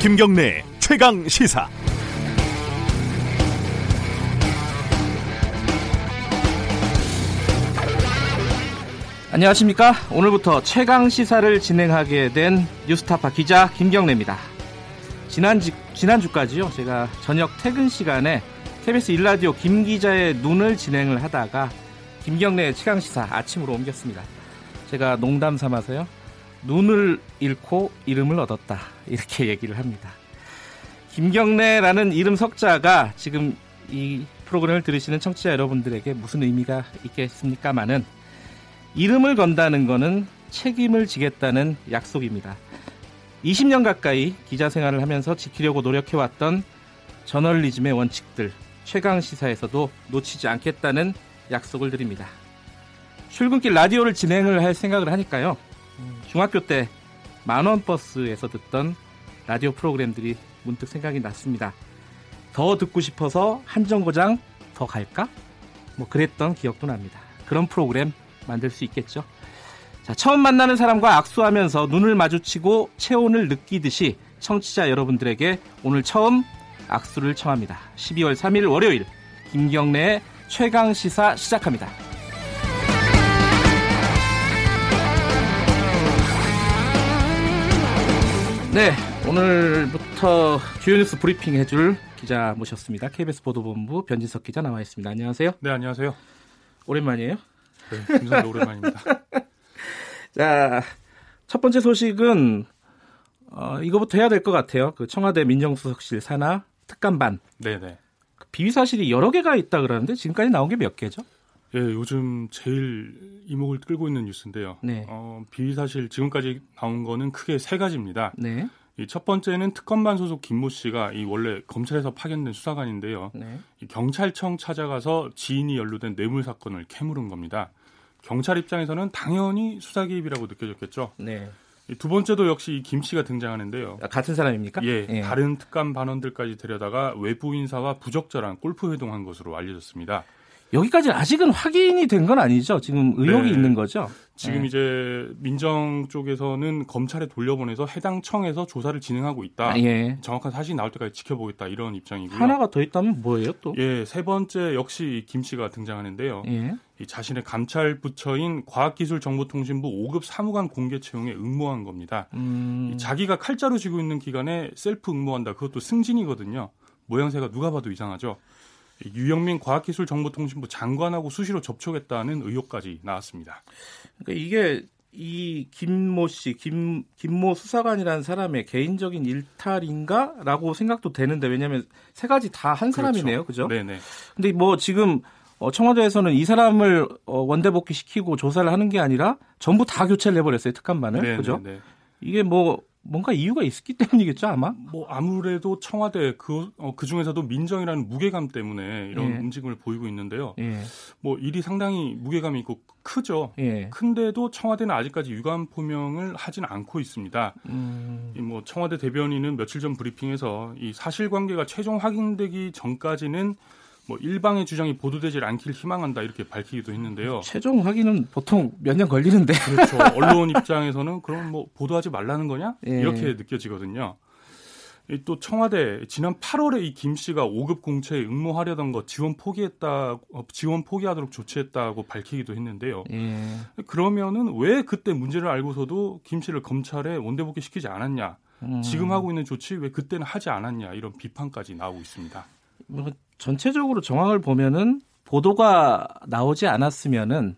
김경래 최강 시사. 안녕하십니까. 오늘부터 최강 시사를 진행하게 된 뉴스타파 기자 김경래입니다. 지난, 지난주까지요. 제가 저녁 퇴근 시간에 KBS 일라디오 김 기자의 눈을 진행을 하다가 김경래 최강 시사 아침으로 옮겼습니다. 제가 농담 삼아서요. 눈을 잃고 이름을 얻었다. 이렇게 얘기를 합니다. 김경래라는 이름 석자가 지금 이 프로그램을 들으시는 청취자 여러분들에게 무슨 의미가 있겠습니까마는 이름을 건다는 것은 책임을 지겠다는 약속입니다. 20년 가까이 기자 생활을 하면서 지키려고 노력해왔던 저널리즘의 원칙들 최강 시사에서도 놓치지 않겠다는 약속을 드립니다. 출근길 라디오를 진행을 할 생각을 하니까요. 중학교 때 만원 버스에서 듣던 라디오 프로그램들이 문득 생각이 났습니다. 더 듣고 싶어서 한정거장 더 갈까? 뭐 그랬던 기억도 납니다. 그런 프로그램 만들 수 있겠죠. 자, 처음 만나는 사람과 악수하면서 눈을 마주치고 체온을 느끼듯이 청취자 여러분들에게 오늘 처음 악수를 청합니다. 12월 3일 월요일 김경래의 최강 시사 시작합니다. 네, 오늘부터 주요 뉴스 브리핑 해줄 기자 모셨습니다. KBS 보도본부 변진석 기자 나와 있습니다. 안녕하세요. 네, 안녕하세요. 오랜만이에요? 네, 김선도 오랜만입니다. 자, 첫 번째 소식은 어, 이거부터 해야 될 것 같아요. 그 청와대 민정수석실 산하 특감반. 네네. 그 비위 사실이 여러 개가 있다 그러는데 지금까지 나온 게 몇 개죠? 예, 요즘 제일 이목을 끌고 있는 뉴스인데요. 네. 어, 비위 사실 지금까지 나온 거는 크게 세 가지입니다. 네. 이첫 번째는 특검반 소속 김모 씨가 이 원래 검찰에서 파견된 수사관인데요. 네. 이 경찰청 찾아가서 지인이 연루된 뇌물 사건을 캐물은 겁니다. 경찰 입장에서는 당연히 수사 개입이라고 느껴졌겠죠. 네. 이두 번째도 역시 이김 씨가 등장하는데요. 아, 같은 사람입니까? 예, 다른 특감 반원들까지 데려다가 외부 인사와 부적절한 골프 회동한 것으로 알려졌습니다. 여기까지 아직은 확인이 된 건 아니죠. 지금 의혹이 네. 있는 거죠. 지금 네. 이제 민정 쪽에서는 검찰에 돌려보내서 해당 청에서 조사를 진행하고 있다. 아, 예. 정확한 사실이 나올 때까지 지켜보겠다 이런 입장이고요. 하나가 더 있다면 뭐예요, 또? 예, 세 번째 역시 김 씨가 등장하는데요. 예. 이 자신의 감찰 부처인 과학기술정보통신부 5급 사무관 공개 채용에 응모한 겁니다. 음, 이 자기가 칼자루 쥐고 있는 기간에 셀프 응모한다. 그것도 승진이거든요. 모양새가 누가 봐도 이상하죠. 이 유영민 과학기술정보통신부 장관하고 수시로 접촉했다는 의혹까지 나왔습니다. 그러니까 이게 이 김모 씨, 김 김모 수사관이라는 사람의 개인적인 일탈인가라고 생각도 되는데 왜냐하면 세 가지 다 한 사람이네요, 그죠? 네네. 근데 뭐 지금 어, 청와대에서는 이 사람을 어, 원대 복귀 시키고 조사를 하는 게 아니라 전부 다 교체를 해버렸어요 특감반을, 네, 그죠? 네, 네. 이게 뭐 뭔가 이유가 있었기 때문이겠죠 아마. 뭐 아무래도 청와대 그, 어, 그 중에서도 민정이라는 무게감 때문에 이런 예. 움직임을 보이고 있는데요. 예, 뭐 일이 상당히 무게감이 있고 크죠. 예. 큰데도 청와대는 아직까지 유감 표명을 하지는 않고 있습니다. 음, 이뭐 청와대 대변인은 며칠 전 브리핑에서 이 사실관계가 최종 확인되기 전까지는 뭐 일방의 주장이 보도되질 않길 희망한다 이렇게 밝히기도 했는데요. 최종 확인은 보통 몇 년 걸리는데. 그렇죠. 언론 입장에서는 그럼 뭐 보도하지 말라는 거냐 예. 이렇게 느껴지거든요. 이또 청와대 지난 8월에 이 김 씨가 5급 공채에 응모하려던 거 지원 포기했다 어, 지원 포기하도록 조치했다고 밝히기도 했는데요. 예. 그러면은 왜 그때 문제를 알고서도 김 씨를 검찰에 원대복귀 시키지 않았냐? 음. 지금 하고 있는 조치 왜 그때는 하지 않았냐? 이런 비판까지 나오고 있습니다. 뭐 전체적으로 정황을 보면은 보도가 나오지 않았으면은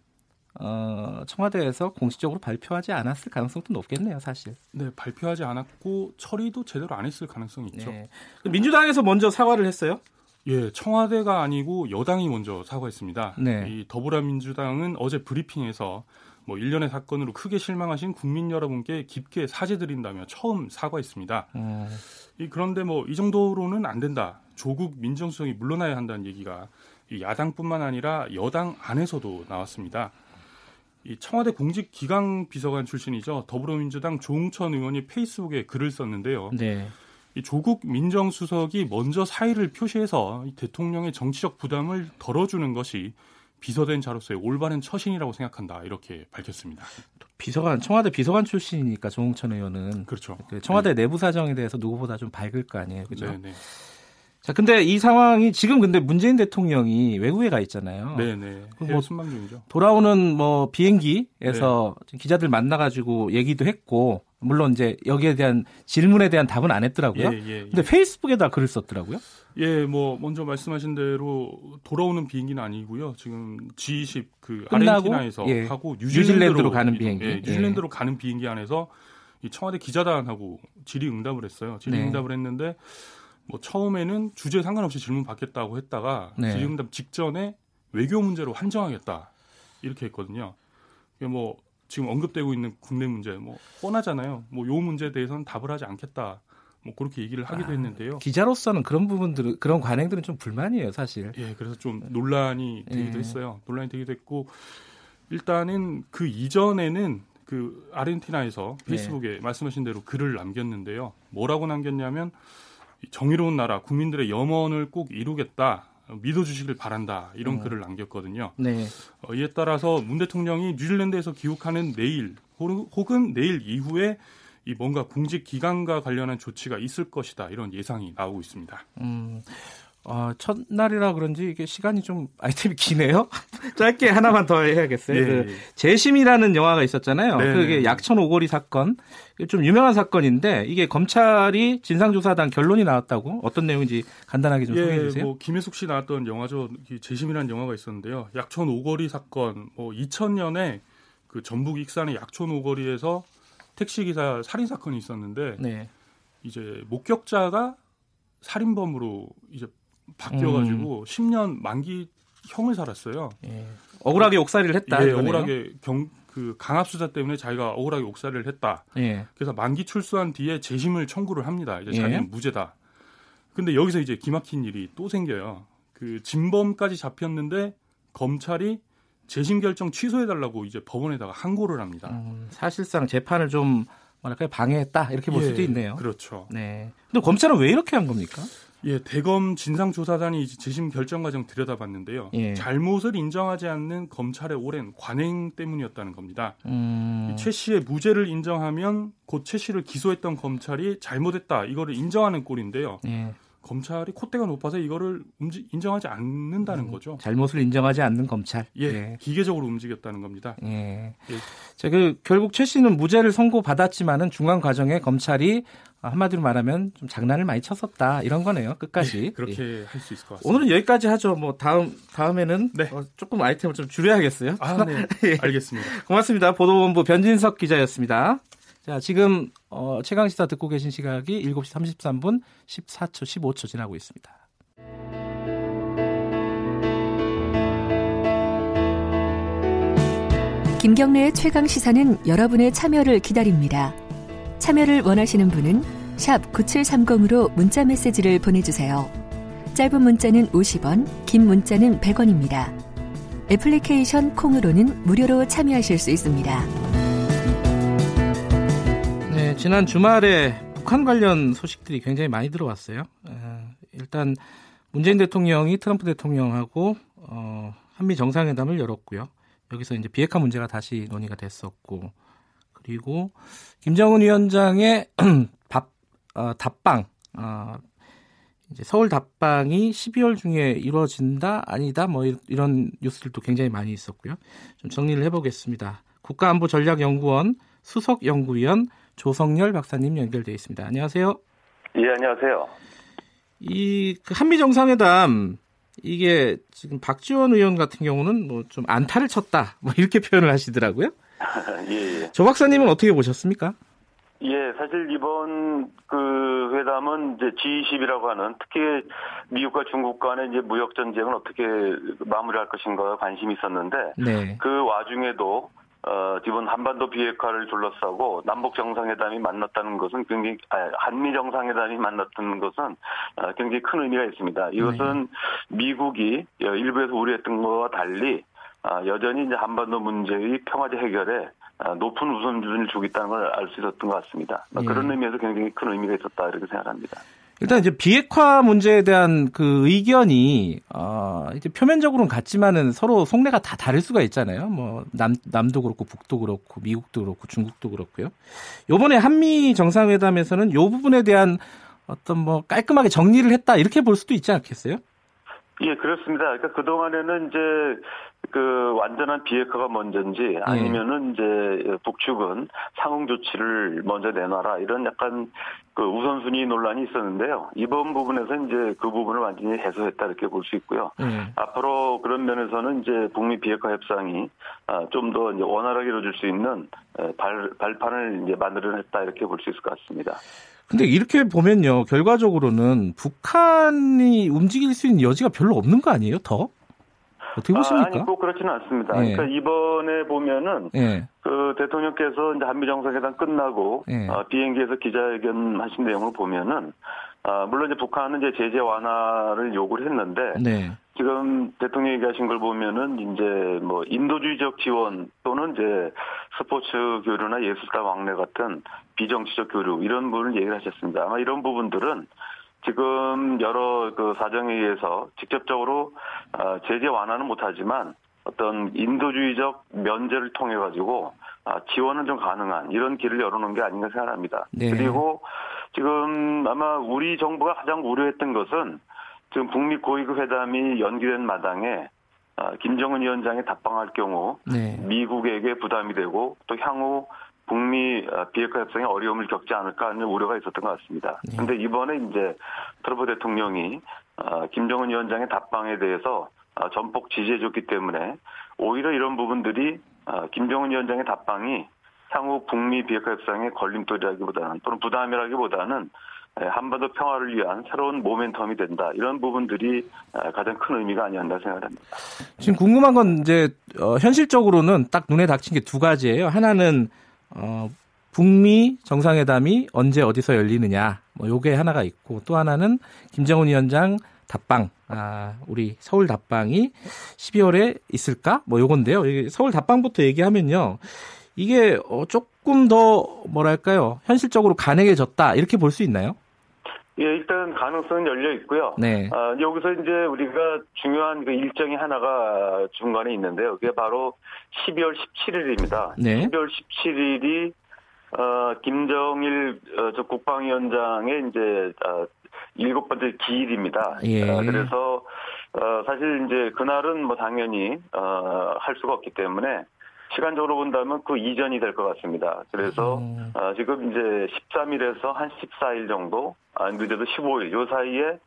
어, 청와대에서 공식적으로 발표하지 않았을 가능성도 높겠네요, 사실. 네, 발표하지 않았고 처리도 제대로 안 했을 가능성이 있죠. 네. 민주당에서 먼저 사과를 했어요. 예, 청와대가 아니고 여당이 먼저 사과했습니다. 네. 이 더불어민주당은 어제 브리핑에서 뭐 일련의 사건으로 크게 실망하신 국민 여러분께 깊게 사죄드린다며 처음 사과했습니다. 어, 이 그런데 뭐 이 정도로는 안 된다. 조국 민정수석이 물러나야 한다는 얘기가 이 야당뿐만 아니라 여당 안에서도 나왔습니다. 이 청와대 공직 기강 비서관 출신이죠. 더불어민주당 조웅천 의원이 페이스북에 글을 썼는데요. 네. 이 조국 민정수석이 먼저 사의를 표시해서 이 대통령의 정치적 부담을 덜어주는 것이 비서된 자로서의 올바른 처신이라고 생각한다 이렇게 밝혔습니다. 비서관 청와대 비서관 출신이니까 조홍천 의원은 그렇죠. 그 청와대 네. 내부 사정에 대해서 누구보다 좀 밝을 거 아니에요, 그죠? 네네. 자, 근데 이 상황이 지금 근데 문재인 대통령이 외국에 가 있잖아요. 네네. 뭐 해외 순방 중이죠. 돌아오는 뭐 비행기에서 기자들 만나가지고 얘기도 했고 물론 이제 여기에 대한 질문에 대한 답은 안 했더라고요. 예, 예, 근데 페이스북에다 글을 썼더라고요. 예, 뭐 먼저 말씀하신 대로 돌아오는 비행기는 아니고요. 지금 G20 그 끝나고, 아르헨티나에서 예. 하고 뉴질랜드로 가는 비행기. 예, 예. 뉴질랜드로 가는 비행기 안에서 이 청와대 기자단하고 질의응답을 했어요. 질의응답을 했는데 뭐 처음에는 주제 상관없이 질문 받겠다고 했다가 네. 질의응답 직전에 외교 문제로 한정하겠다 이렇게 했거든요. 이게 뭐 지금 언급되고 있는 국내 문제 뭐 뻔하잖아요. 뭐 요 문제에 대해서는 답을 하지 않겠다. 뭐 그렇게 얘기를 하기도 아, 했는데요. 기자로서는 그런 부분들 그런 관행들은 좀 불만이에요, 사실. 예, 그래서 좀 논란이 되기도 예. 했어요. 논란이 되기도 했고 일단은 그 이전에는 그 아르헨티나에서 네. 페이스북에 말씀하신 대로 글을 남겼는데요. 뭐라고 남겼냐면 이 정의로운 나라 국민들의 염원을 꼭 이루겠다. 믿어주시길 바란다 이런 음. 글을 남겼거든요. 네. 어, 이에 따라서 문 대통령이 뉴질랜드에서 귀국하는 내일 혹- 혹은 내일 이후에 이 뭔가 공직 기간과 관련한 조치가 있을 것이다 이런 예상이 나오고 있습니다. 음, 어, 첫날이라 그런지 이게 시간이 좀 아이템이 기네요. 짧게 하나만 더 해야겠어요. 예, 그 예. 재심이라는 영화가 있었잖아요. 네, 그게 네. 약천 오거리 사건. 좀 유명한 사건인데 이게 검찰이 진상조사단 결론이 나왔다고 어떤 내용인지 간단하게 좀 소개해 주세요. 뭐 김혜숙 씨 나왔던 영화죠. 이 재심이라는 영화가 있었는데요. 약촌 오거리 사건. 뭐 2000년에 그 전북 익산의 약촌 오거리에서 택시 기사 살인 사건이 있었는데 네. 이제 목격자가 살인범으로 이제 바뀌어가지고 10년 만기 형을 살았어요. 예. 억울하게 옥살이를 했다. 예. 억울하게 경 그 강압 수사 때문에 자기가 억울하게 옥살이를 했다. 예. 그래서 만기 출소한 뒤에 재심을 청구를 합니다. 이제 예. 자기는 무죄다. 근데 여기서 이제 기막힌 일이 또 생겨요. 그 진범까지 잡혔는데 검찰이 재심 결정 취소해 달라고 이제 법원에다가 항고를 합니다. 음, 사실상 재판을 좀 뭐랄까요 방해했다 이렇게 볼 예, 수도 있네요. 그렇죠. 네. 근데 검찰은 왜 이렇게 한 겁니까? 예, 대검 진상조사단이 이제 재심 결정 과정 들여다봤는데요. 예. 잘못을 인정하지 않는 검찰의 오랜 관행 때문이었다는 겁니다. 음, 이최 씨의 무죄를 인정하면 곧 최 씨를 기소했던 검찰이 잘못했다 이거를 인정하는 꼴인데요. 예. 검찰이 콧대가 높아서 이거를 인정하지 않는다는 거죠. 잘못을 인정하지 않는 검찰. 예, 예. 기계적으로 움직였다는 겁니다. 예. 예. 자, 그 결국 최 씨는 무죄를 선고받았지만은 중간 과정에 검찰이 한마디로 말하면 좀 장난을 많이 쳤었다 이런 거네요. 끝까지. 예. 그렇게 할 수 있을 것 같습니다. 오늘은 여기까지 하죠. 뭐 다음 다음에는 네. 어, 조금 아이템을 좀 줄여야겠어요. 아, 네. 예. 알겠습니다. 고맙습니다. 보도본부 변진석 기자였습니다. 자, 지금 어, 최강 시사 듣고 계신 시각이 7시 33분 14초 15초 지나고 있습니다. 김경래의 최강 시사는 여러분의 참여를 기다립니다. 참여를 원하시는 분은 9730으로 문자 메시지를 보내주세요. 짧은 문자는 50원, 긴 문자는 100원입니다. 애플리케이션 콩으로는 무료로 참여하실 수 있습니다. 네, 지난 주말에 북한 관련 소식들이 굉장히 많이 들어왔어요. 어, 일단 문재인 대통령이 트럼프 대통령하고 어, 한미 정상회담을 열었고요. 여기서 이제 비핵화 문제가 다시 논의가 됐었고, 그리고 김정은 위원장의 밥 어, 답방 어, 이제 서울 답방이 12월 중에 이루어진다 아니다 뭐 이- 이런 뉴스들도 굉장히 많이 있었고요. 좀 정리를 해보겠습니다. 국가안보전략연구원 수석 연구위원 조성열 박사님 연결돼 있습니다. 안녕하세요. 예, 안녕하세요. 이그 한미 정상회담 이게 지금 박지원 의원 같은 경우는 뭐 좀 안타를 쳤다 뭐 이렇게 표현을 하시더라고요. 예, 예. 조 박사님은 어떻게 보셨습니까? 예, 사실 이번 그 회담은 이제 G20이라고 하는 특히 미국과 중국 간의 이제 무역 전쟁을 어떻게 마무리할 것인가 관심이 있었는데 네. 그 와중에도 어, 이번 한반도 비핵화를 둘러싸고 남북 정상회담이 만났다는 것은 굉장히 아, 한미 정상회담이 만났다는 것은 어, 굉장히 큰 의미가 있습니다. 이것은 미국이 어, 일부에서 우려했던 것과 달리 아, 여전히 이제 한반도 문제의 평화적 해결에 아, 높은 우선순위를 주고 있다는 걸 알 수 있었던 것 같습니다. 뭐 예. 그런 의미에서 굉장히 큰 의미가 있었다 이렇게 생각합니다. 일단 이제 비핵화 문제에 대한 그 의견이 어 이제 표면적으로는 같지만은 서로 속내가 다 다를 수가 있잖아요. 뭐 남 남도 그렇고 북도 그렇고 미국도 그렇고 중국도 그렇고요. 요번에 한미 정상회담에서는 요 부분에 대한 어떤 뭐 깔끔하게 정리를 했다 이렇게 볼 수도 있지 않겠어요? 예, 그렇습니다. 그러니까 그동안에는 이제 그 완전한 비핵화가 먼저인지 아니면은 이제 북측은 상응 조치를 먼저 내놔라 이런 약간 그 우선순위 논란이 있었는데요. 이번 부분에서 이제 그 부분을 완전히 해소했다 이렇게 볼 수 있고요. 네. 앞으로 그런 면에서는 이제 북미 비핵화 협상이 아, 좀더 원활하게 이루어질 수 있는 발, 발판을 이제 만들어냈다 이렇게 볼 수 있을 것 같습니다. 근데 이렇게 보면요, 결과적으로는 북한이 움직일 수 있는 여지가 별로 없는 거 아니에요, 더? 어떻게 보십니까? 아, 아니, 꼭 그렇지는 않습니다. 예. 그러니까 이번에 보면은 예. 그 대통령께서 이제 한미 정상회담 끝나고 예. 어, 비행기에서 기자회견 하신 내용을 보면은 아, 물론 이제 북한은 이제 제재 완화를 요구를 했는데 네. 지금 대통령이 얘기하신 걸 보면은 이제 뭐 인도주의적 지원 또는 이제 스포츠 교류나 예술가 왕래 같은 비정치적 교류 이런 부분을 얘기를 하셨습니다. 아마 이런 부분들은 지금 여러 그 사정에 의해서 직접적으로 어, 제재 완화는 못하지만 어떤 인도주의적 면제를 통해 가지고 아, 지원은 좀 가능한 이런 길을 열어놓은 게 아닌가 생각합니다. 네. 그리고 지금 아마 우리 정부가 가장 우려했던 것은 지금 북미 고위급 회담이 연기된 마당에 아, 김정은 위원장이 답방할 경우 네. 미국에게 부담이 되고 또 향후 북미 아, 비핵화 협상에 어려움을 겪지 않을까 하는 우려가 있었던 것 같습니다. 네. 그런데 이번에 이제 트럼프 대통령이 아, 김정은 위원장의 답방에 대해서 아, 전폭 지지해줬기 때문에 오히려 이런 부분들이 아, 김정은 위원장의 답방이 향후 북미 비핵화 협상의 걸림돌이라기보다는 또는 부담이라기보다는 에, 한반도 평화를 위한 새로운 모멘텀이 된다. 이런 부분들이 아, 가장 큰 의미가 아니었나 생각합니다. 지금 궁금한 건 이제 어, 현실적으로는 딱 눈에 닥친 게 두 가지예요. 하나는 어, 북미 정상회담이 언제 어디서 열리느냐, 뭐 요게 하나가 있고 또 하나는 김정은 위원장 답방, 아 우리 서울 답방이 12월에 있을까? 뭐 요건데요. 서울 답방부터 얘기하면요, 이게 어, 조금 더 뭐랄까요, 현실적으로 가능해졌다 이렇게 볼 수 있나요? 예, 일단 가능성은 열려 있고요. 네. 아, 여기서 이제 우리가 중요한 그 일정이 하나가 중간에 있는데요. 그게 바로 12월 17일입니다. 네. 12월 17일이 어, 김정일 어, 저 국방위원장의 이제 어, 일곱 번째 기일입니다. 예. 어, 그래서 어, 사실 이제 그날은 뭐 당연히 어, 할 수가 없기 때문에 시간적으로 본다면 그 이전이 될 것 같습니다. 그래서 음. 어, 지금 이제 13일에서 한 14일 정도, 아, 늦어도 15일, 요 사이에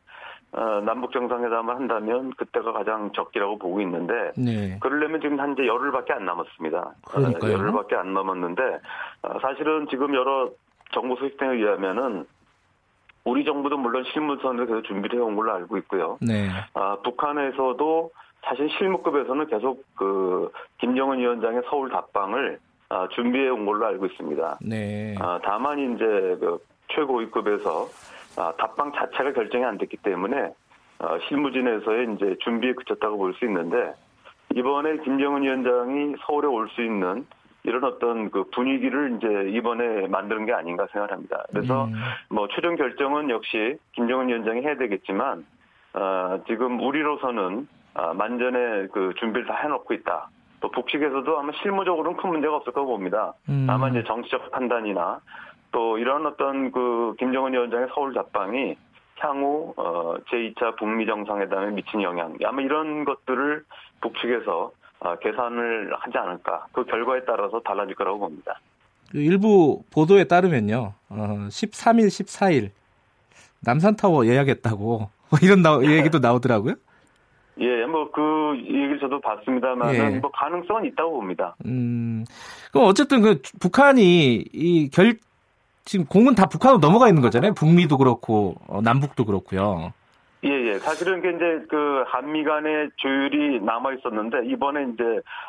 어, 남북 정상회담을 한다면 그때가 가장 적기라고 보고 있는데 네. 그러려면 지금 현재 열흘밖에 안 남았습니다. 그러니까요. 어, 열흘밖에 안 남았는데 어, 사실은 지금 여러 정보 소식 등에 의하면은 우리 정부도 물론 실무선을 계속 준비를 해온 걸로 알고 있고요. 네. 아, 북한에서도 사실 실무급에서는 계속 그 김정은 위원장의 서울 답방을 아, 준비해 온 걸로 알고 있습니다. 네. 아, 다만 이제 그 최고위급에서 아, 답방 자체가 결정이 안 됐기 때문에 어, 실무진에서의 이제 준비에 그쳤다고 볼 수 있는데 이번에 김정은 위원장이 서울에 올 수 있는 이런 어떤 그 분위기를 이제 이번에 만드는 게 아닌가 생각합니다. 그래서 음. 뭐 최종 결정은 역시 김정은 위원장이 해야 되겠지만 어, 지금 우리로서는 아, 만전의 그 준비를 다 해놓고 있다. 또 북측에서도 아마 실무적으로는 큰 문제가 없을 거고 봅니다. 음. 다만 이제 정치적 판단이나 또 이런 어떤 그 김정은 위원장의 서울 답방이 향후 어, 제2차 북미 정상회담에 미친 영향 아마 이런 것들을 북측에서 아, 계산을 하지 않을까 그 결과에 따라서 달라질 거라고 봅니다. 그 일부 보도에 따르면요, 어, 13일, 14일 남산타워 예약했다고 뭐 이런 나, 얘기도 나오더라고요. 예, 뭐 그 얘기를 저도 봤습니다만 예. 뭐 가능성은 있다고 봅니다. 음, 그럼 어쨌든 그 북한이 이 결 지금 공은 다 북한으로 넘어가 있는 거잖아요. 북미도 그렇고 어, 남북도 그렇고요. 예, 예. 사실은 그 이제 그 한미 간의 조율이 남아 있었는데 이번에 이제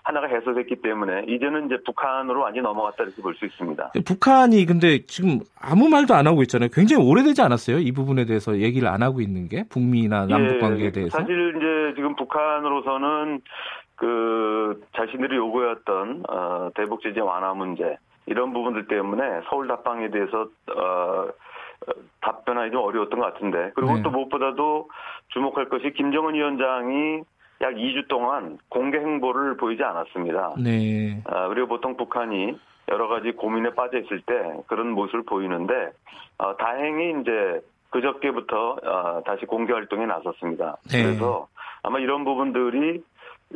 하나가 해소됐기 때문에 이제는 이제 북한으로 완전히 넘어갔다 이렇게 볼 수 있습니다. 북한이 근데 지금 아무 말도 안 하고 있잖아요. 굉장히 오래되지 않았어요. 이 부분에 대해서 얘기를 안 하고 있는 게 북미나 남북 관계에 예, 대해서. 사실 이제 지금 북한으로서는 그 자신들이 요구했던 어, 대북 제재 완화 문제 이런 부분들 때문에 서울 답방에 대해서 어, 답변하기 좀 어려웠던 것 같은데 그리고 네. 또 무엇보다도 주목할 것이 김정은 위원장이 약 2주 동안 공개 행보를 보이지 않았습니다. 네. 아, 그리고 보통 북한이 여러 가지 고민에 빠져 있을 때 그런 모습을 보이는데 어, 다행히 이제 그저께부터 어, 다시 공개 활동에 나섰습니다. 네. 그래서 아마 이런 부분들이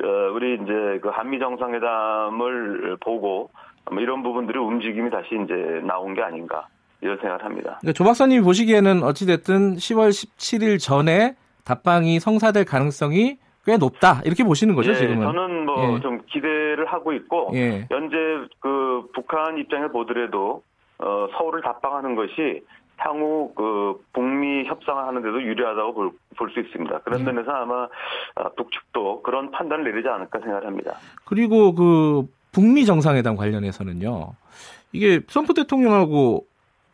어, 우리 이제 그 한미 정상회담을 보고 아마 이런 부분들이 움직임이 다시 이제 나온 게 아닌가 이런 생각을 합니다. 그러니까 조 박사님이 보시기에는 어찌됐든 10월 17일 전에 답방이 성사될 가능성이 꽤 높다 이렇게 보시는 거죠 예, 지금은. 저는 뭐 예. 좀 기대를 하고 있고 예. 현재 그 북한 입장을 보더라도 어, 서울을 답방하는 것이 향후 그 북미 협상을 하는데도 유리하다고 볼 수 있습니다. 그런 음. 면에서 아마 아, 북측도 그런 판단을 내리지 않을까 생각을 합니다. 그리고 그 북미 정상회담 관련해서는요. 이게 트럼프 대통령하고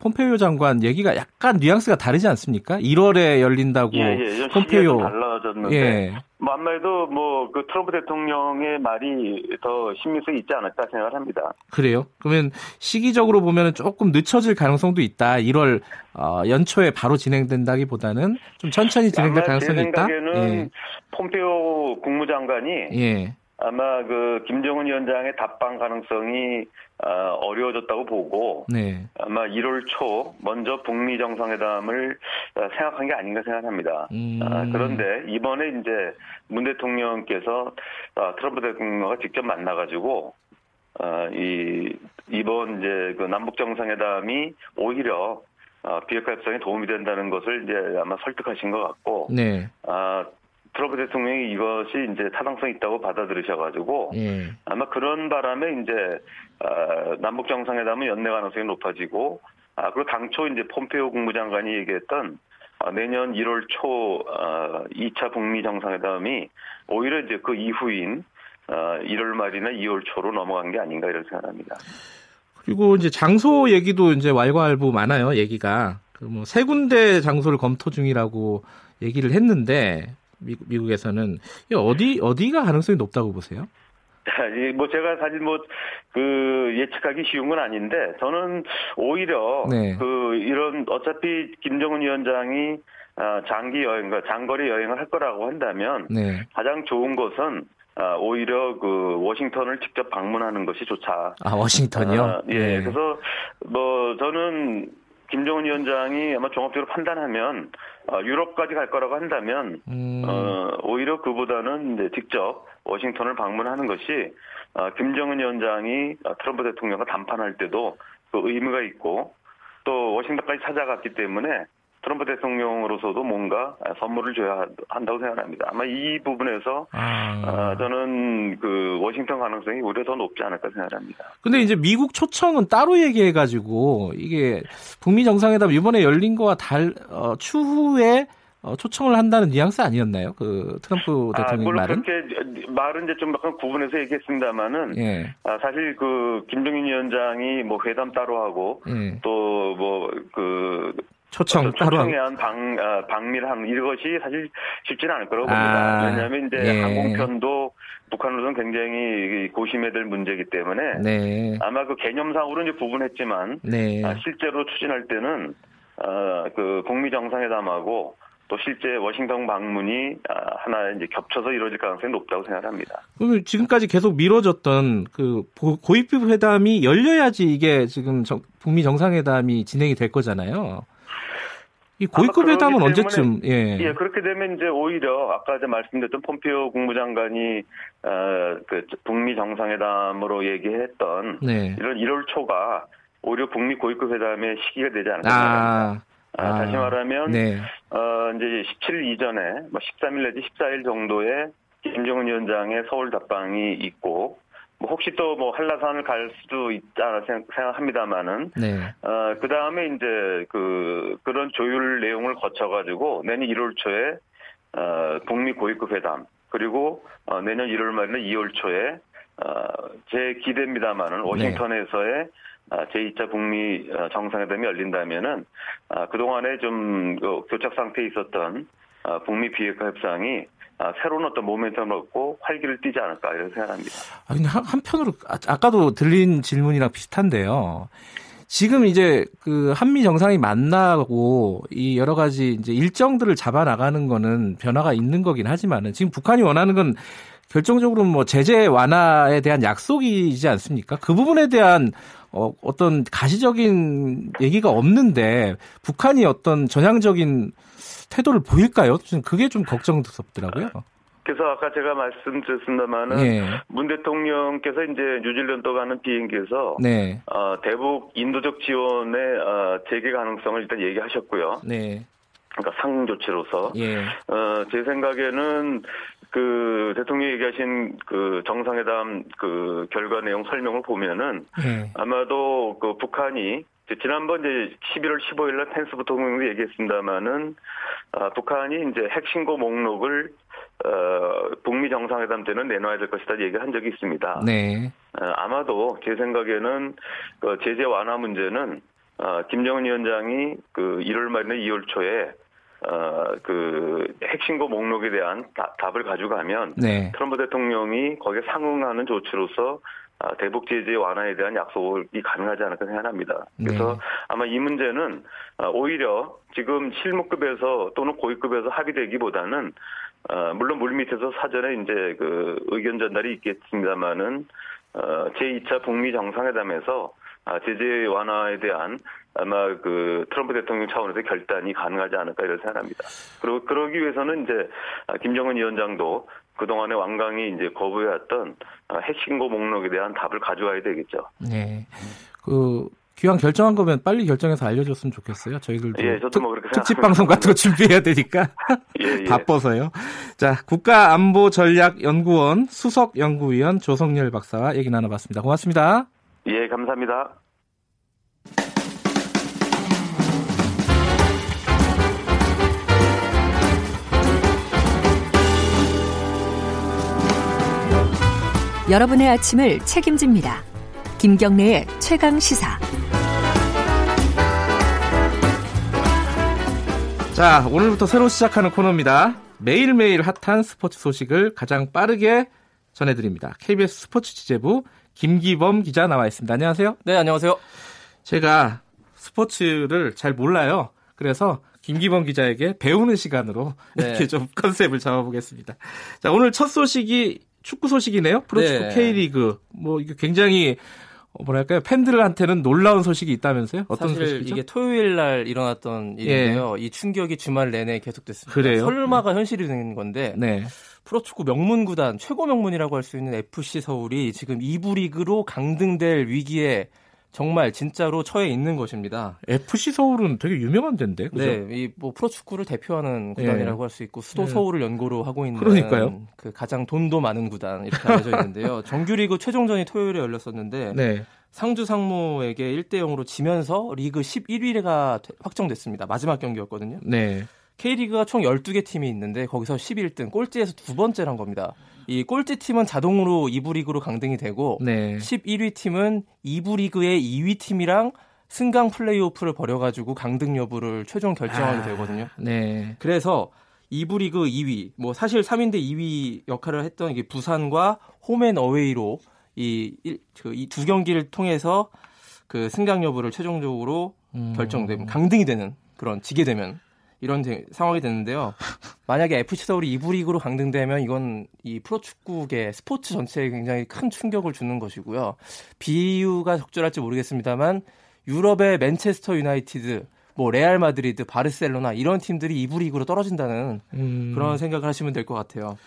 폼페이오 장관 얘기가 약간 뉘앙스가 다르지 않습니까? 1월에 열린다고 예, 예. 좀 시기가 폼페이오 좀 달라졌는데 예. 뭐 아무래도 뭐 그 트럼프 대통령의 말이 더 신빙성이 있지 않을까 생각을 합니다. 그래요? 그러면 시기적으로 보면 조금 늦춰질 가능성도 있다. 1월 어, 연초에 바로 진행된다기보다는 좀 천천히 진행될 가능성이 있다. 생각에는 폼페오 국무장관이 예. 예. 아마 그 김정은 위원장의 답방 가능성이 어, 어려워졌다고 보고 네. 아마 1월 초 먼저 북미 정상회담을 어, 생각한 게 아닌가 생각합니다. 음. 아, 그런데 이번에 이제 문 대통령께서 어, 트럼프 대통령과 직접 만나가지고 어, 이 이번 이제 그 남북 정상회담이 오히려 어, 비핵화 협상에 도움이 된다는 것을 이제 아마 설득하신 것 같고 네. 아, 트럼프 대통령이 이것이 이제 타당성이 있다고 받아들이셔가지고 예. 아마 그런 바람에 이제 아, 남북 정상회담은 연내 가능성이 높아지고 아 그리고 당초 이제 폼페이오 국무장관이 얘기했던 아, 내년 1월 초 아, 2차 북미 정상회담이 오히려 이제 그 이후인 아, 1월 말이나 2월 초로 넘어간 게 아닌가 이런 생각합니다. 그리고 이제 장소 얘기도 이제 왈가왈부 많아요. 얘기가 그 뭐 세 군데 장소를 검토 중이라고 얘기를 했는데 미국, 미국에서는 어디 어디가 가능성이 높다고 보세요? 이 뭐 제가 사실 뭐 그 예측하기 쉬운 건 아닌데 저는 오히려 네. 그 이런 어차피 김정은 위원장이 아, 장기 여행과 장거리 여행을 할 거라고 한다면 네. 가장 좋은 것은 아, 오히려 그 워싱턴을 직접 방문하는 것이 좋다. 아 워싱턴이요? 아, 예. 네. 그래서 뭐 저는 김정은 위원장이 아마 종합적으로 판단하면 어, 유럽까지 갈 거라고 한다면 음, 어, 오히려 그보다는 이제 직접 워싱턴을 방문하는 것이 어, 김정은 위원장이 어, 트럼프 대통령과 담판할 때도 그 의미가 있고 또 워싱턴까지 찾아갔기 때문에 트럼프 대통령으로서도 뭔가 선물을 줘야 한다고 생각합니다. 아마 이 부분에서 아. 어, 저는 그 워싱턴 가능성이 오히려 더 높지 않을까 생각합니다. 근데 이제 미국 초청은 따로 얘기해가지고 이게 북미 정상회담 이번에 열린 거와 달 어, 추후에 어, 초청을 한다는 뉘앙스 아니었나요? 그 트럼프 아, 대통령 물론 말은? 그렇게 말은 이제 좀 약간 구분해서 얘기했습니다만은 예. 아, 사실 그 김정인 위원장이 뭐 회담 따로 하고 예. 또 뭐 그 초청. 초청에 한 방, 아, 방미를 하는 이것이 사실 쉽지는 않을 거라고 아, 봅니다. 왜냐하면 이제 예. 항공편도 북한으로서는 굉장히 고심해야 될 문제이기 때문에 네. 아마 그 개념상으로 이제 구분했지만 네. 아, 실제로 추진할 때는 어, 그 북미 정상회담하고 또 실제 워싱턴 방문이 아, 하나 이제 겹쳐서 이루어질 가능성이 높다고 생각합니다. 그러면 지금까지 계속 미뤄졌던 그 고- 고위급 회담이 열려야지 이게 지금 정- 북미 정상회담이 진행이 될 거잖아요. 이 고위급 회담은 언제쯤? 예. 예, 그렇게 되면 이제 오히려 아까 이제 말씀드렸던 폼페오 국무장관이 어, 그 북미 정상회담으로 얘기했던 네. 이런 1월 초가 오히려 북미 고위급 회담의 시기가 되지 않을까 생각합니다. 아, 아, 다시 말하면 네. 어, 이제 17일 이전에 뭐 13일 내지 14일 정도에 김정은 위원장의 서울 답방이 있고 뭐 혹시 또 뭐 한라산을 갈 수도 있다 생각합니다만은 네. 어, 그 다음에 이제 그, 그런 조율 내용을 거쳐 가지고 내년 1월 초에, 어, 북미 고위급 회담, 그리고, 어, 내년 1월 말이나 2월 초에, 어, 제 기대입니다만은 워싱턴에서의 아, 제2차 북미 어, 정상회담이 열린다면은, 아, 그동안에 좀 그, 교착 상태에 있었던, 아, 북미 비핵화 협상이 아, 새로운 어떤 모멘텀을 얻고 활기를 띠지 않을까 이런 생각합니다. 아, 근데 한, 한편으로 아, 아까도 들린 질문이랑 비슷한데요. 지금 이제 그 한미 정상이 만나고 이 여러 가지 이제 일정들을 잡아 나가는 거는 변화가 있는 거긴 하지만은 지금 북한이 원하는 건 결정적으로 뭐 제재 완화에 대한 약속이지 않습니까? 그 부분에 대한 어, 어떤 가시적인 얘기가 없는데 북한이 어떤 전향적인 태도를 보일까요? 그게 좀 걱정스럽더라고요. 그래서 아까 제가 말씀드렸습니다만은 네. 문 대통령께서 이제 뉴질랜드 가는 비행기에서 네. 어, 대북 인도적 지원의 어, 재개 가능성을 일단 얘기하셨고요. 네. 그러니까 상응 조치로서 예. 어, 제 생각에는 그 대통령이 얘기하신 그 정상회담 그 결과 내용 설명을 보면은 예. 아마도 그 북한이 지난번 이제 11월 15일 날 펜스 부통령도 얘기했습니다만은 아, 북한이 이제 핵신고 목록을 어, 북미 정상회담 때는 내놔야 될 것이다 얘기한 적이 있습니다. 네. 어, 아마도 제 생각에는 그 제재 완화 문제는 어, 김정은 위원장이 그 1월 말이나 2월 초에 어, 그 핵신고 목록에 대한 다, 답을 가져가면 네. 트럼프 대통령이 거기에 상응하는 조치로서 아, 대북 제재 완화에 대한 약속이 가능하지 않을까 생각합니다. 그래서 네. 아마 이 문제는 아, 오히려 지금 실무급에서 또는 고위급에서 합의되기보다는 어, 물론 물 밑에서 사전에 이제 그 의견 전달이 있겠습니다만은 어, 제2차 북미 정상회담에서 아, 제재 완화에 대한 아마 그 트럼프 대통령 차원에서 결단이 가능하지 않을까 이런 생각합니다. 그리고 그러기 위해서는 이제 김정은 위원장도 그동안에 완강히 이제 거부해왔던 핵신고 목록에 대한 답을 가져와야 되겠죠. 네. 그 기왕 결정한 거면 빨리 결정해서 알려줬으면 좋겠어요. 저희들도 예, 저도 뭐 그렇게 특집 방송 같은 거 준비해야 되니까 예, 예. 바빠서요. 자, 국가안보전략연구원 수석연구위원 조성열 박사와 얘기 나눠봤습니다. 고맙습니다. 예, 감사합니다. 여러분의 아침을 책임집니다. 김경래의 최강 시사. 자, 오늘부터 새로 시작하는 코너입니다. 매일매일 핫한 스포츠 소식을 가장 빠르게 전해드립니다. KBS 스포츠 취재부 김기범 기자 나와 있습니다. 안녕하세요. 네, 안녕하세요. 제가 스포츠를 잘 몰라요. 그래서 김기범 기자에게 배우는 시간으로 네. 이렇게 좀 컨셉을 잡아보겠습니다. 자, 오늘 첫 소식이 축구 소식이네요. 프로축구 네. K리그. 뭐 이게 굉장히 어, 뭐랄까요 팬들한테는 놀라운 소식이 있다면서요? 어떤 사실 소식이죠? 이게 토요일 날 일어났던 일인데요. 예. 이 충격이 주말 내내 계속됐습니다. 그래요? 설마가 네. 현실이 된 건데 네. 프로축구 명문 구단 최고 명문이라고 할 수 있는 FC 서울이 지금 2부 리그로 강등될 위기에 정말 진짜로 처해 있는 것입니다. FC 서울은 되게 유명한 데인데. 그죠? 네, 이 뭐 프로축구를 대표하는 구단이라고 네. 할수 있고 수도 네. 서울을 연고로 하고 있는 그러니까요. 그 가장 돈도 많은 구단 이렇게 알려져 있는데요. 정규리그 최종전이 토요일에 열렸었는데 네. 상주 상무에게 1대 0으로 지면서 리그 11위가 확정됐습니다. 마지막 경기였거든요. 네. K리그가 총 12개 팀이 있는데 거기서 11등 꼴찌에서 두 번째란 겁니다. 이 꼴찌 팀은 자동으로 2부 리그로 강등이 되고 네. 11위 팀은 2부 리그의 2위 팀이랑 승강 플레이오프를 벌여가지고 강등 여부를 최종 결정하게 아, 되거든요. 네. 그래서 2부 리그 2위, 뭐 사실 3인대 2위 역할을 했던 이게 부산과 홈앤 어웨이로 이 두 그 경기를 통해서 그 승강 여부를 최종적으로 음. 결정되면 강등이 되는 그런 지게 되면 이런 데, 상황이 됐는데요. 만약에 FC 서울이 2부 리그로 강등되면 이건 이 프로축구계 스포츠 전체에 굉장히 큰 충격을 주는 것이고요. 비유가 적절할지 모르겠습니다만 유럽의 맨체스터 유나이티드 뭐 레알 마드리드, 바르셀로나 이런 팀들이 2부 리그로 떨어진다는 음. 그런 생각을 하시면 될 것 같아요.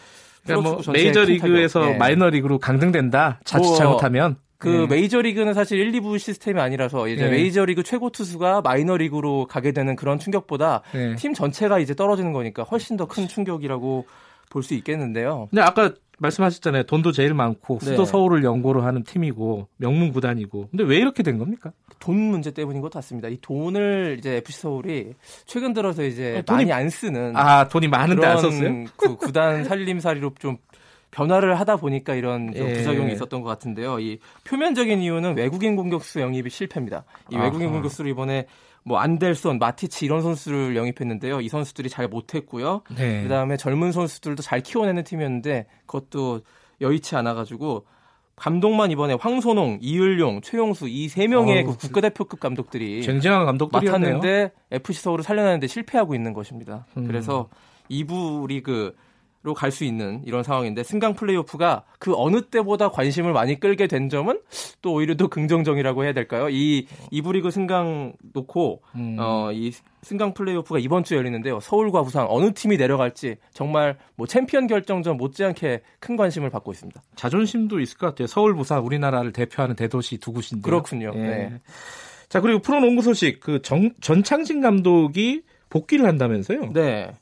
그러니까 뭐 메이저 리그에서 네. 마이너 리그로 강등된다. 자칫 뭐, 잘못하면 그 네. 메이저리그는 사실 1, 2부 시스템이 아니라서 이제 네. 메이저리그 최고 투수가 마이너리그로 가게 되는 그런 충격보다 네. 팀 전체가 이제 떨어지는 거니까 훨씬 더 큰 충격이라고 볼 수 있겠는데요. 근데 아까 말씀하셨잖아요. 돈도 제일 많고 수도 네. 서울을 연고로 하는 팀이고 명문 구단이고. 근데 왜 이렇게 된 겁니까? 돈 문제 때문인 것 같습니다. 이 돈을 이제 FC 서울이 최근 들어서 이제 아, 돈이, 많이 안 쓰는 아 돈이 많은데 안 썼어요? 그 구단 살림살이로 좀 변화를 하다 보니까 이런 예. 부작용이 있었던 것 같은데요. 이 표면적인 이유는 외국인 공격수 영입이 실패입니다. 이 외국인 아하. 공격수를 이번에 뭐 안델손, 마티치 이런 선수를 영입했는데요. 이 선수들이 잘 못했고요. 네. 그다음에 젊은 선수들도 잘 키워내는 팀이었는데 그것도 여의치 않아가지고 감독만 이번에 황선홍, 이을용, 최용수 이 세 명의 그 국가대표급 감독들이 쟁쟁한 감독들이 맡았는데 FC 서울을 살려내는데 실패하고 있는 것입니다. 음. 그래서 2부 리그 로 갈 수 있는 이런 상황인데 승강 플레이오프가 그 어느 때보다 관심을 많이 끌게 된 점은 또 오히려 더 긍정적이라고 해야 될까요? 이 이부 리그 승강 놓고 음. 어이 승강 플레이오프가 이번 주에 열리는데요. 서울과 부산 어느 팀이 내려갈지 정말 뭐 챔피언 결정전 못지않게 큰 관심을 받고 있습니다. 자존심도 있을 것 같아요. 서울, 부산 우리나라를 대표하는 대도시 두 곳인데. 그렇군요. 예. 네. 자 그리고 프로농구 소식 그 정, 전창진 감독이 복귀를 한다면서요? 네.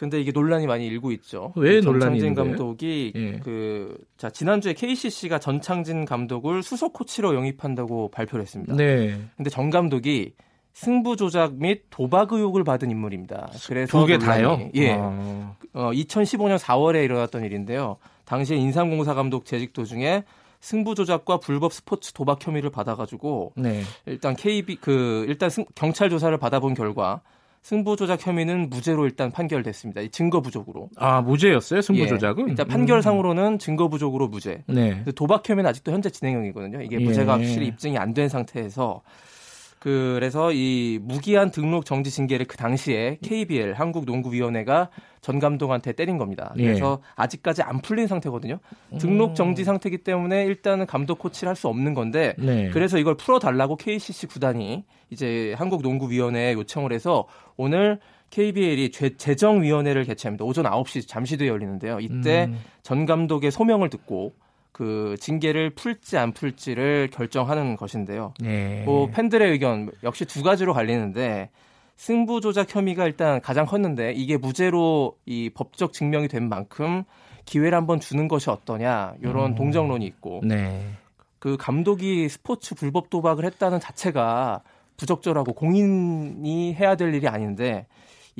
근데 이게 논란이 많이 일고 있죠. 왜 논란이 전창진 감독이 예. 그자 지난주에 KCC가 전창진 감독을 수석 코치로 영입한다고 발표를 했습니다. 네. 근데 전 감독이 승부 조작 및 도박 의혹을 받은 인물입니다. 그래서 두개 다요? 예. 아. 어, 2015년 4월에 일어났던 일인데요. 당시에 인삼공사 감독 재직 도중에 승부 조작과 불법 스포츠 도박 혐의를 받아가지고 네. 일단 KB 그 일단 승, 경찰 조사를 받아본 결과 승부 조작 혐의는 무죄로 일단 판결됐습니다. 증거 부족으로. 아 무죄였어요? 승부 예. 조작은? 일단 판결상으로는 증거 부족으로 무죄. 네. 도박 혐의는 아직도 현재 진행형이거든요. 이게 무죄가 예. 확실히 입증이 안 된 상태에서 그래서 이 무기한 등록 정지 징계를 그 당시에 KBL 한국농구위원회가 전 감독한테 때린 겁니다. 예. 그래서 예. 아직까지 안 풀린 상태거든요. 등록 정지 상태이기 때문에 일단은 감독 코치를 할 수 없는 건데 네. 그래서 이걸 풀어 달라고 KCC 구단이 이제 한국농구위원회에 요청을 해서 오늘 KBL이 재정위원회를 개최합니다. 오전 9시 잠시도에 열리는데요. 이때 음. 전 감독의 소명을 듣고 그 징계를 풀지 안 풀지를 결정하는 것인데요. 네. 뭐 팬들의 의견 역시 두 가지로 갈리는데 승부 조작 혐의가 일단 가장 컸는데 이게 무죄로 이 법적 증명이 된 만큼 기회를 한번 주는 것이 어떠냐 이런 음. 동정론이 있고 네. 그 감독이 스포츠 불법 도박을 했다는 자체가 부적절하고 공인이 해야 될 일이 아닌데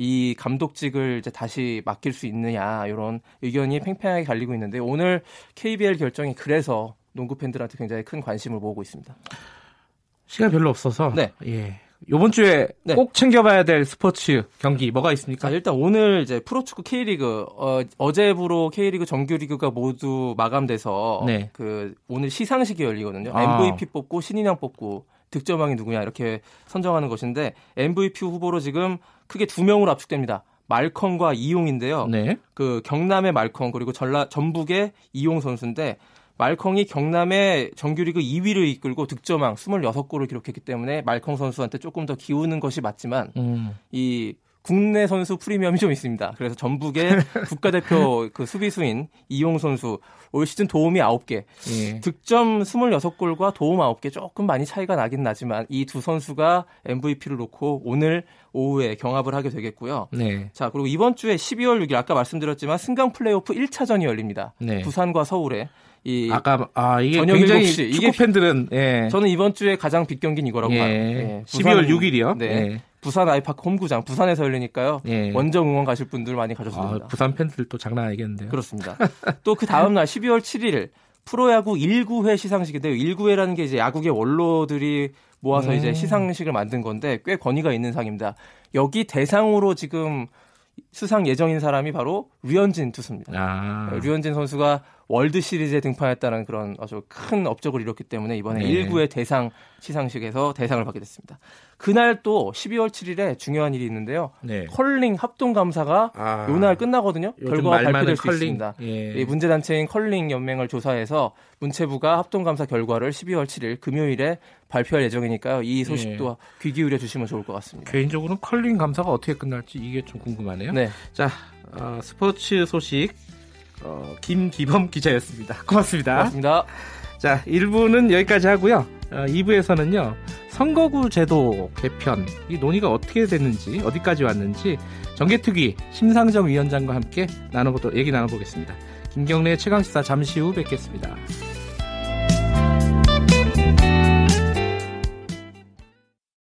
이 감독직을 이제 다시 맡길 수 있느냐 이런 의견이 팽팽하게 갈리고 있는데 오늘 KBL 결정이 그래서 농구 팬들한테 굉장히 큰 관심을 모으고 있습니다. 시간 별로 없어서 네. 예. 이번 주에 네. 꼭 챙겨봐야 될 스포츠 경기 뭐가 있습니까? 자, 일단 오늘 이제 프로축구 K리그 어, 어제부로 K리그 정규리그가 모두 마감돼서 네. 그 오늘 시상식이 열리거든요. 아. MVP 뽑고 신인왕 뽑고 득점왕이 누구냐 이렇게 선정하는 것인데 MVP 후보로 지금 크게 두 명으로 압축됩니다. 말컹과 이용인데요. 네. 그 경남의 말컹 그리고 전라 전북의 이용 선수인데 말컹이 경남의 정규리그 2위를 이끌고 득점왕 26골을 기록했기 때문에 말컹 선수한테 조금 더 기우는 것이 맞지만 음. 이 국내 선수 프리미엄이 좀 있습니다. 그래서 전북의 국가대표 그 수비수인 이용 선수 올 시즌 도움이 9개, 예. 득점 26골과 도움 9개 조금 많이 차이가 나긴 나지만 이 두 선수가 MVP를 놓고 오늘 오후에 경합을 하게 되겠고요. 네. 자, 그리고 이번 주에 12월 6일 아까 말씀드렸지만 승강 플레이오프 1차전이 열립니다. 네. 부산과 서울에 이 아까 아 이게 저녁 굉장히 7시. 축구 팬들은 예. 저는 이번 주에 가장 빅 경기는 이거라고 예. 봐요. 예. 12월 6일이요. 네. 예. 부산 아이파크 홈구장 부산에서 열리니까요. 예. 원정 응원 가실 분들 많이 가셨습니다. 아, 부산 팬들 또 장난 아니겠는데요. 그렇습니다. 또 그 다음 날 12월 7일 프로야구 1구회 시상식인데요. 1구회라는 게 이제 야구계 원로들이 모아서 음. 이제 시상식을 만든 건데 꽤 권위가 있는 상입니다. 여기 대상으로 지금 수상 예정인 사람이 바로 류현진 투수입니다. 아. 류현진 선수가 월드 시리즈에 등판했다는 그런 아주 큰 업적을 이뤘기 때문에 이번에 네. 1구의 대상 시상식에서 대상을 받게 됐습니다. 그날 또 12월 7일에 중요한 일이 있는데요. 네. 컬링 합동 감사가 아, 요날 끝나거든요. 결과가 발표될 수 컬링. 있습니다. 예. 문제 단체인 컬링 연맹을 조사해서 문체부가 합동 감사 결과를 12월 7일 금요일에 발표할 예정이니까요. 이 소식도 예. 귀 기울여 주시면 좋을 것 같습니다. 개인적으로는 컬링 감사가 어떻게 끝날지 이게 좀 궁금하네요. 네. 자, 어, 스포츠 소식 어, 김기범 기자였습니다. 고맙습니다. 고맙습니다. 자, 1부는 여기까지 하고요. 어, 2부에서는요. 선거구 제도 개편 이 논의가 어떻게 됐는지 어디까지 왔는지 정계특위 심상정 위원장과 함께 나눠보도 얘기 나눠보겠습니다. 김경래 최강시사 잠시 후 뵙겠습니다.